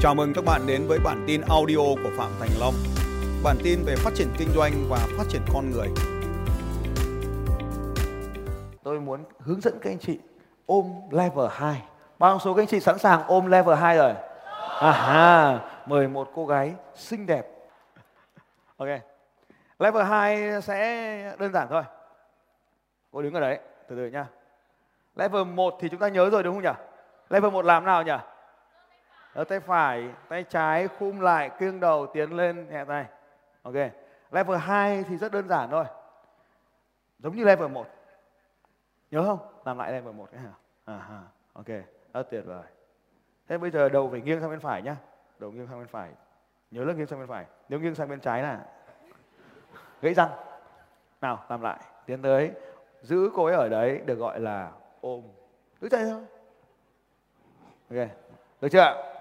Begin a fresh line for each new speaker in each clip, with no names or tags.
Chào mừng các bạn đến với bản tin audio của Phạm Thành Long. Bản tin về phát triển kinh doanh và phát triển con người.
Tôi muốn hướng dẫn các anh chị ôm level 2. Bao số các anh chị sẵn sàng ôm level 2 rồi? À ha, mời một cô gái xinh đẹp. Ok. Level 2 sẽ đơn giản thôi. Cô đứng ở đấy, từ từ nhá. Level 1 thì chúng ta nhớ rồi đúng không nhỉ? Level 1 làm nào nhỉ? Ở tay phải, tay trái khum lại, kiêng đầu tiến lên nhẹ tay. Ok. Level 2 thì rất đơn giản thôi. Giống như level 1. Nhớ không? Làm lại level 1 cái hả? À. Ok, rất tuyệt vời. Thế bây giờ đầu phải nghiêng sang bên phải nhá. Đầu nghiêng sang bên phải. Nhớ là nghiêng sang bên phải. Nếu nghiêng sang bên trái là gãy răng. Nào, làm lại. Tiến tới. Giữ cô ấy ở đấy được gọi là ôm. Cứ chạy thôi. Ok. Được chưa?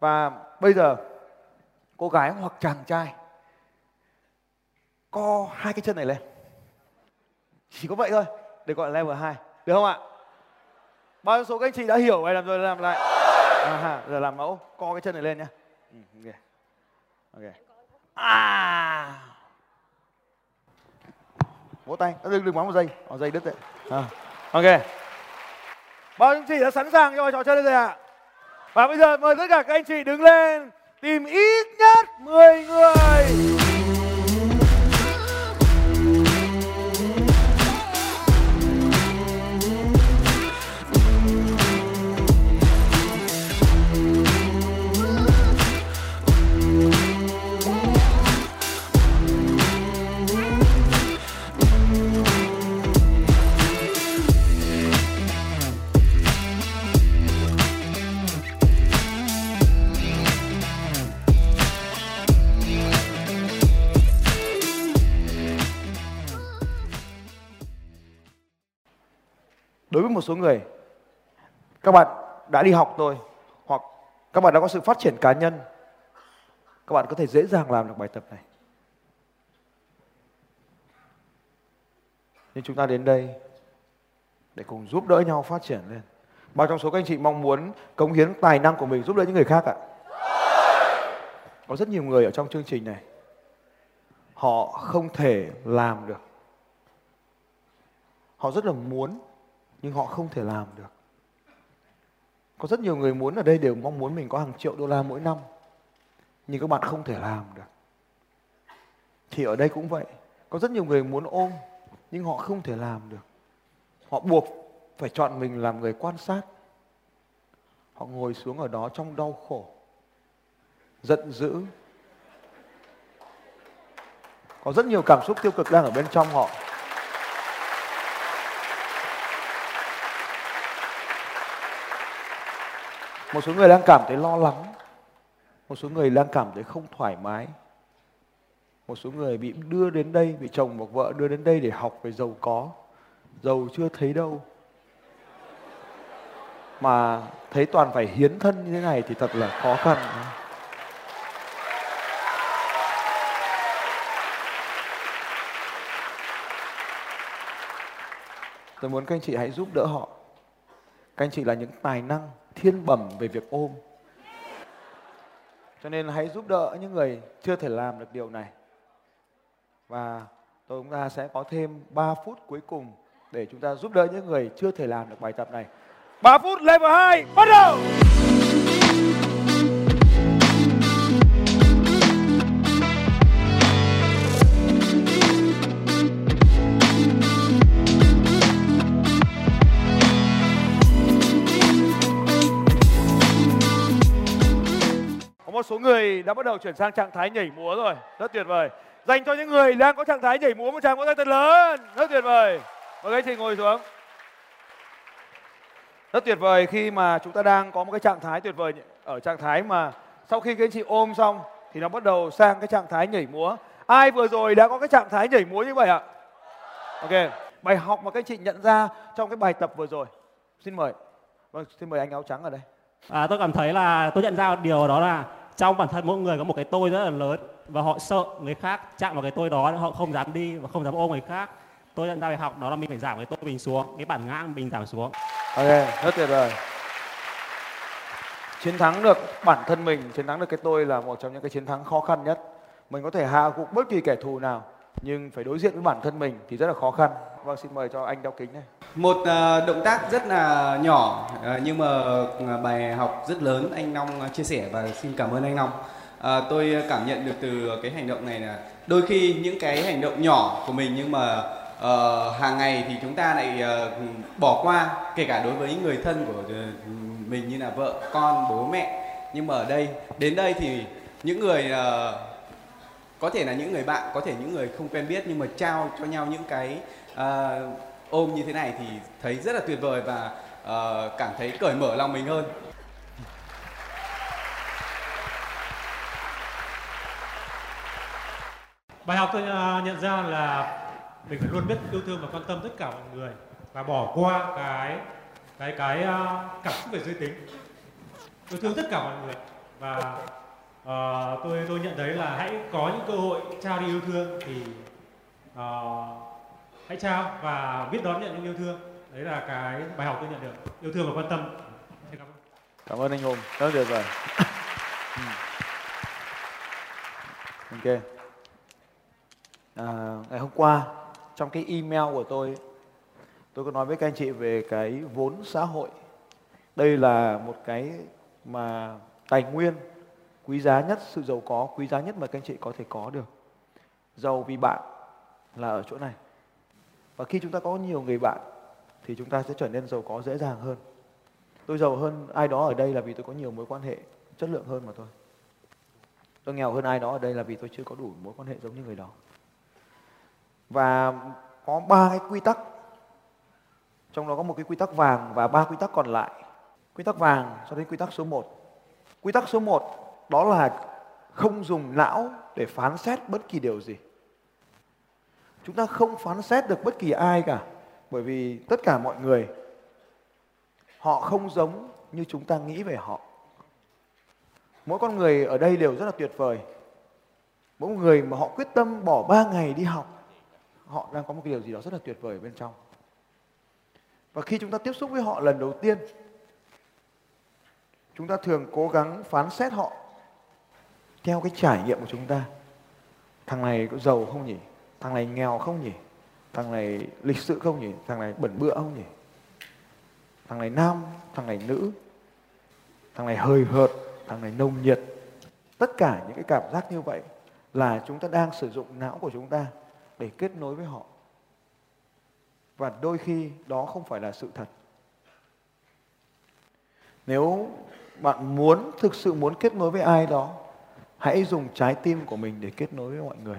Và bây giờ cô gái hoặc chàng trai co hai cái chân này lên. Chỉ có vậy thôi, để gọi là level 2. Được không ạ? Bao nhiêu số các anh chị đã hiểu vậy làm rồi làm lại. À, ha, giờ làm mẫu, co cái chân này lên nhá. Ừ, ok. Ok. À. Vỗ tay, đừng đừng quá một giây, một giây đứt đấy. À. Ok. Bao nhiêu anh chị đã sẵn sàng cho trò chơi đây rồi ạ? Và bây giờ mời tất cả các anh chị đứng lên, tìm ít nhất 10 người. Đối với một số người, các bạn đã đi học rồi, hoặc các bạn đã có sự phát triển cá nhân, các bạn có thể dễ dàng làm được bài tập này. Nhưng chúng ta đến đây để cùng giúp đỡ nhau phát triển lên. Bao trong số các anh chị mong muốn cống hiến tài năng của mình giúp đỡ những người khác ạ, có rất nhiều người ở trong chương trình này, họ không thể làm được. Họ rất là muốn nhưng họ không thể làm được. Có rất nhiều người muốn ở đây đều mong muốn mình có hàng triệu đô la mỗi năm. Nhưng các bạn không thể làm được. Thì ở đây cũng vậy. Có rất nhiều người muốn ôm, nhưng họ không thể làm được. Họ buộc phải chọn mình làm người quan sát. Họ ngồi xuống ở đó trong đau khổ. Giận dữ. Có rất nhiều cảm xúc tiêu cực đang ở bên trong họ. Một số người đang cảm thấy lo lắng. Một số người đang cảm thấy không thoải mái. Một số người bị đưa đến đây, bị chồng hoặc vợ đưa đến đây để học về giàu có. Giàu chưa thấy đâu. Mà thấy toàn phải hiến thân như thế này thì thật là khó khăn. Tôi muốn các anh chị hãy giúp đỡ họ. Các anh chị là những tài năng thiên bẩm về việc ôm. Cho nên hãy giúp đỡ những người chưa thể làm được điều này. Và tôi chúng ta sẽ có thêm 3 phút cuối cùng để chúng ta giúp đỡ những người chưa thể làm được bài tập này. 3 phút, level 2 bắt đầu. Một số người đã bắt đầu chuyển sang trạng thái nhảy múa rồi. Rất tuyệt vời. Dành cho những người đang có trạng thái nhảy múa một tràng vỗ tay thật lớn. Rất tuyệt vời. Mời các anh chị ngồi xuống. Rất tuyệt vời khi mà chúng ta đang có một cái trạng thái tuyệt vời ở trạng thái mà sau khi các anh chị ôm xong thì nó bắt đầu sang cái trạng thái nhảy múa. Ai vừa rồi đã có cái trạng thái nhảy múa như vậy ạ? Ok. Bài học mà các anh chị nhận ra trong cái bài tập vừa rồi. Xin mời. Vâng xin mời anh áo trắng ở đây.
À, tôi cảm thấy là tôi nhận ra một điều đó là trong bản thân mỗi người có một cái tôi rất là lớn và họ sợ người khác chạm vào cái tôi đó, họ không dám đi và không dám ôm người khác. Tôi nhận ra bài học đó là mình phải giảm cái tôi mình xuống, cái bản ngã mình giảm xuống.
Ok, rất tuyệt vời. Chiến thắng được bản thân mình, chiến thắng được cái tôi là một trong những cái chiến thắng khó khăn nhất. Mình có thể hạ gục bất kỳ kẻ thù nào, nhưng phải đối diện với bản thân mình thì rất là khó khăn. Vâng xin mời cho anh đeo kính này
một uh, động tác rất là nhỏ uh, nhưng mà uh, bài học rất lớn anh Long chia sẻ và xin cảm ơn anh Long. Uh, tôi cảm nhận được từ cái hành động này là đôi khi những cái hành động nhỏ của mình nhưng mà uh, hàng ngày thì chúng ta lại uh, bỏ qua kể cả đối với những người thân của uh, mình như là vợ con bố mẹ. Nhưng mà ở đây đến đây thì những người uh, có thể là những người bạn có thể những người không quen biết nhưng mà trao cho nhau những cái uh, ôm như thế này thì thấy rất là tuyệt vời và uh, cảm thấy cởi mở lòng mình hơn.
Bài học tôi ờ, nhận ra là mình phải luôn biết yêu thương và quan tâm tất cả mọi người và bỏ qua cái cái cái ờ, cảm xúc về giới tính. Yêu thương tất cả mọi người và uh, tôi tôi nhận thấy là hãy có những cơ hội trao đi yêu thương thì uh, hãy trao và biết đón nhận những yêu thương. Đấy là cái bài học tôi nhận được. Yêu thương và quan tâm.
Cảm ơn. Cảm ơn anh hùng. Rất tuyệt vời. Ừ. Ok. À, ngày hôm qua trong cái email của tôi tôi có nói với các anh chị về cái vốn xã hội. Đây là một cái mà tài nguyên quý giá nhất sự giàu có quý giá nhất mà các anh chị có thể có được. Giàu vì bạn là ở chỗ này và khi chúng ta có nhiều người bạn, thì chúng ta sẽ trở nên giàu có dễ dàng hơn. Tôi giàu hơn ai đó ở đây là vì tôi có nhiều mối quan hệ chất lượng hơn mà thôi. Tôi nghèo hơn ai đó ở đây là vì tôi chưa có đủ mối quan hệ giống như người đó. Và có ba cái quy tắc. Trong đó có một cái quy tắc vàng và ba quy tắc còn lại. Quy tắc vàng cho đến quy tắc số 1 quy tắc số 1 đó là không dùng não để phán xét bất kỳ điều gì chúng ta không phán xét được bất kỳ ai cả, bởi vì tất cả mọi người, họ không giống như chúng ta nghĩ về họ. Mỗi con người ở đây đều rất là tuyệt vời. Mỗi người mà họ quyết tâm bỏ ba ngày đi học, họ đang có một cái điều gì đó rất là tuyệt vời bên trong. Và khi chúng ta tiếp xúc với họ lần đầu tiên, chúng ta thường cố gắng phán xét họ theo cái trải nghiệm của chúng ta. Thằng này có giàu không nhỉ? Thằng này nghèo không nhỉ? Thằng này lịch sự không nhỉ? Thằng này bẩn bựa không nhỉ? Thằng này nam, thằng này nữ, thằng này hơi hợt, thằng này nồng nhiệt. Tất cả những cái cảm giác như vậy là chúng ta đang sử dụng não của chúng ta để kết nối với họ. Và đôi khi đó không phải là sự thật. Nếu bạn muốn thực sự muốn kết nối với ai đó, hãy dùng trái tim của mình để kết nối với mọi người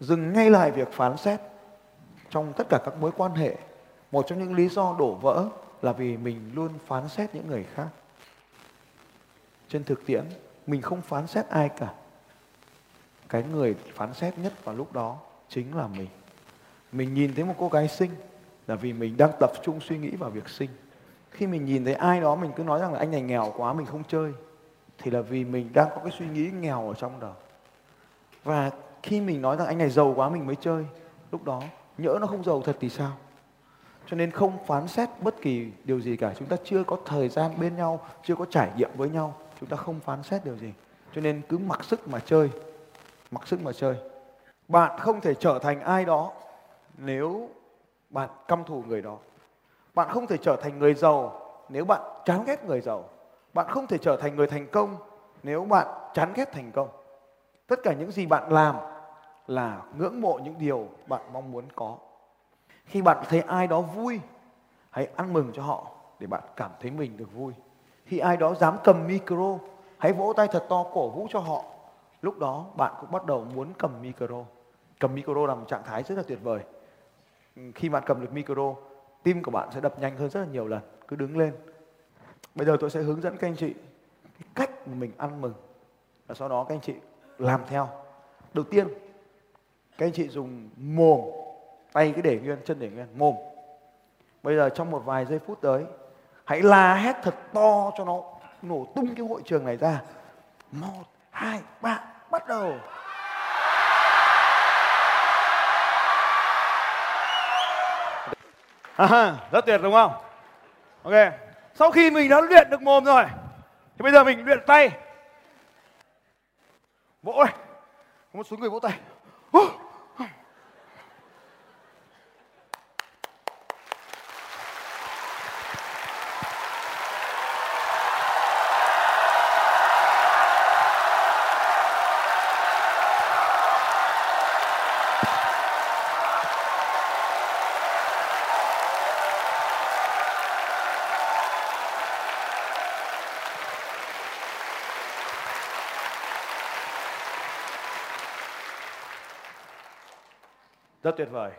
dừng ngay lại việc phán xét trong tất cả các mối quan hệ. Một trong những lý do đổ vỡ là vì mình luôn phán xét những người khác. Trên thực tiễn, mình không phán xét ai cả. Cái người phán xét nhất vào lúc đó chính là mình. Mình nhìn thấy một cô gái xinh là vì mình đang tập trung suy nghĩ vào việc sinh. Khi mình nhìn thấy ai đó, mình cứ nói rằng là anh này nghèo quá, mình không chơi, thì là vì mình đang có cái suy nghĩ nghèo ở trong đầu và khi mình nói rằng anh này giàu quá mình mới chơi, lúc đó nhỡ nó không giàu thật thì sao? Cho nên không phán xét bất kỳ điều gì cả, chúng ta chưa có thời gian bên nhau, chưa có trải nghiệm với nhau, chúng ta không phán xét điều gì. Cho nên cứ mặc sức mà chơi, mặc sức mà chơi. Bạn không thể trở thành ai đó nếu bạn căm thù người đó. Bạn không thể trở thành người giàu nếu bạn chán ghét người giàu. Bạn không thể trở thành người thành công nếu bạn chán ghét thành công. Tất cả những gì bạn làm là ngưỡng mộ những điều bạn mong muốn có. Khi bạn thấy ai đó vui, hãy ăn mừng cho họ để bạn cảm thấy mình được vui. Khi ai đó dám cầm micro, hãy vỗ tay thật to cổ vũ cho họ. Lúc đó, bạn cũng bắt đầu muốn cầm micro. Cầm micro là một trạng thái rất là tuyệt vời. Khi bạn cầm được micro, tim của bạn sẽ đập nhanh hơn rất là nhiều lần. Cứ đứng lên. Bây giờ tôi sẽ hướng dẫn các anh chị cái cách mà mình ăn mừng. Và sau đó các anh chị làm theo. Đầu tiên các anh chị dùng mồm tay cứ để nguyên chân để nguyên mồm bây giờ trong một vài giây phút tới hãy la hét thật to cho nó nổ tung cái hội trường này ra một hai ba bắt đầu à, rất tuyệt đúng không ok sau khi mình đã luyện được mồm rồi thì bây giờ mình luyện tay. Vỗ này. Một số người vỗ tay. Rất tuyệt vời.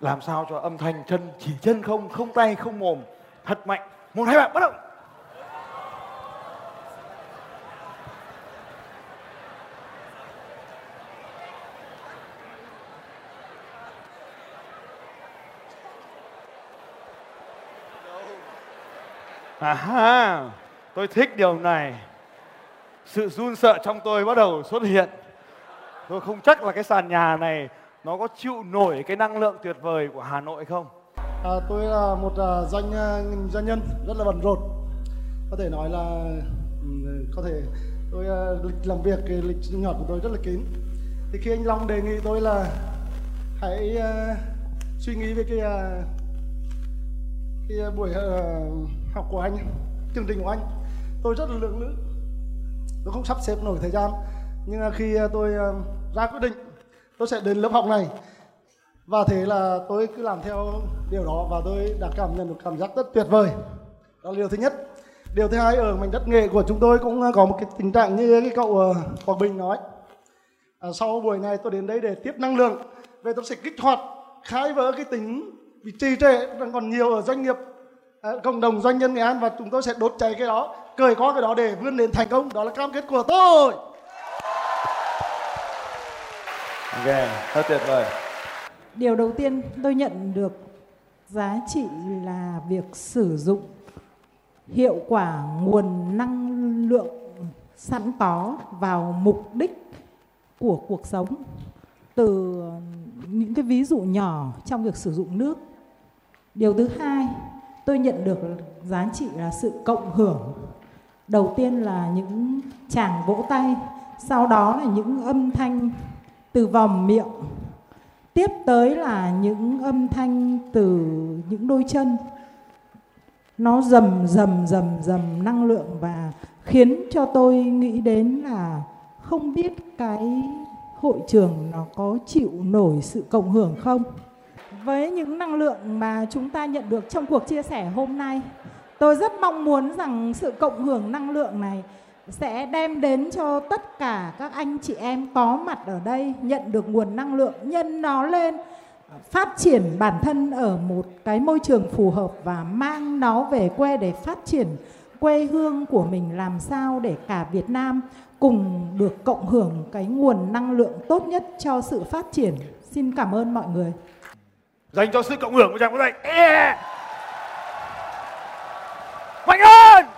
Làm sao cho âm thanh chân chỉ chân không, không tay, không mồm. Thật mạnh. Một hai bạn bắt đầu. À ha, tôi thích điều này. Sự run sợ trong tôi bắt đầu xuất hiện. Tôi không chắc là cái sàn nhà này nó có chịu nổi cái năng lượng tuyệt vời của Hà Nội không?
À, tôi là một uh, doanh uh, doanh nhân rất là bận rộn. Có thể nói là um, có thể tôi uh, lịch làm việc cái lịch sinh hoạt của tôi rất là kín. Thì khi anh Long đề nghị tôi là hãy uh, suy nghĩ về cái uh, cái uh, buổi uh, học của anh, chương trình của anh, tôi rất là lượng lự. Tôi không sắp xếp nổi thời gian. Nhưng uh, khi uh, tôi uh, ra quyết định tôi sẽ đến lớp học này. Và thế là tôi cứ làm theo điều đó và tôi đã cảm nhận được cảm giác rất tuyệt vời. Đó là điều thứ nhất. Điều thứ hai ở mảnh đất nghệ của chúng tôi cũng à, có một cái tình trạng như cái cậu à, Quảng Bình nói. À, sau buổi này tôi đến đây để tiếp năng lượng về tôi sẽ kích hoạt khai vỡ cái tính bị trì trệ đang còn nhiều ở doanh nghiệp à, cộng đồng doanh nhân nghệ an và chúng tôi sẽ đốt cháy cái đó cởi có cái đó để vươn đến thành công. Đó là cam kết của tôi.
Ok, thật tuyệt vời.
Điều đầu tiên tôi nhận được giá trị là việc sử dụng hiệu quả nguồn năng lượng sẵn có vào mục đích của cuộc sống từ những cái ví dụ nhỏ trong việc sử dụng nước. Điều thứ hai, tôi nhận được giá trị là sự cộng hưởng. Đầu tiên là những chàng vỗ tay, sau đó là những âm thanh từ vòng miệng. Tiếp tới là những âm thanh từ những đôi chân. Nó rầm rầm rầm rầm năng lượng và khiến cho tôi nghĩ đến là không biết cái hội trường nó có chịu nổi sự cộng hưởng không. Với những năng lượng mà chúng ta nhận được trong cuộc chia sẻ hôm nay, tôi rất mong muốn rằng sự cộng hưởng năng lượng này sẽ đem đến cho tất cả các anh chị em có mặt ở đây nhận được nguồn năng lượng nhân nó lên, phát triển bản thân ở một cái môi trường phù hợp và mang nó về quê để phát triển quê hương của mình làm sao để cả Việt Nam cùng được cộng hưởng cái nguồn năng lượng tốt nhất cho sự phát triển. Xin cảm ơn mọi người.
Dành cho sự cộng hưởng của chàng có đây Yeah! Mạnh hơn!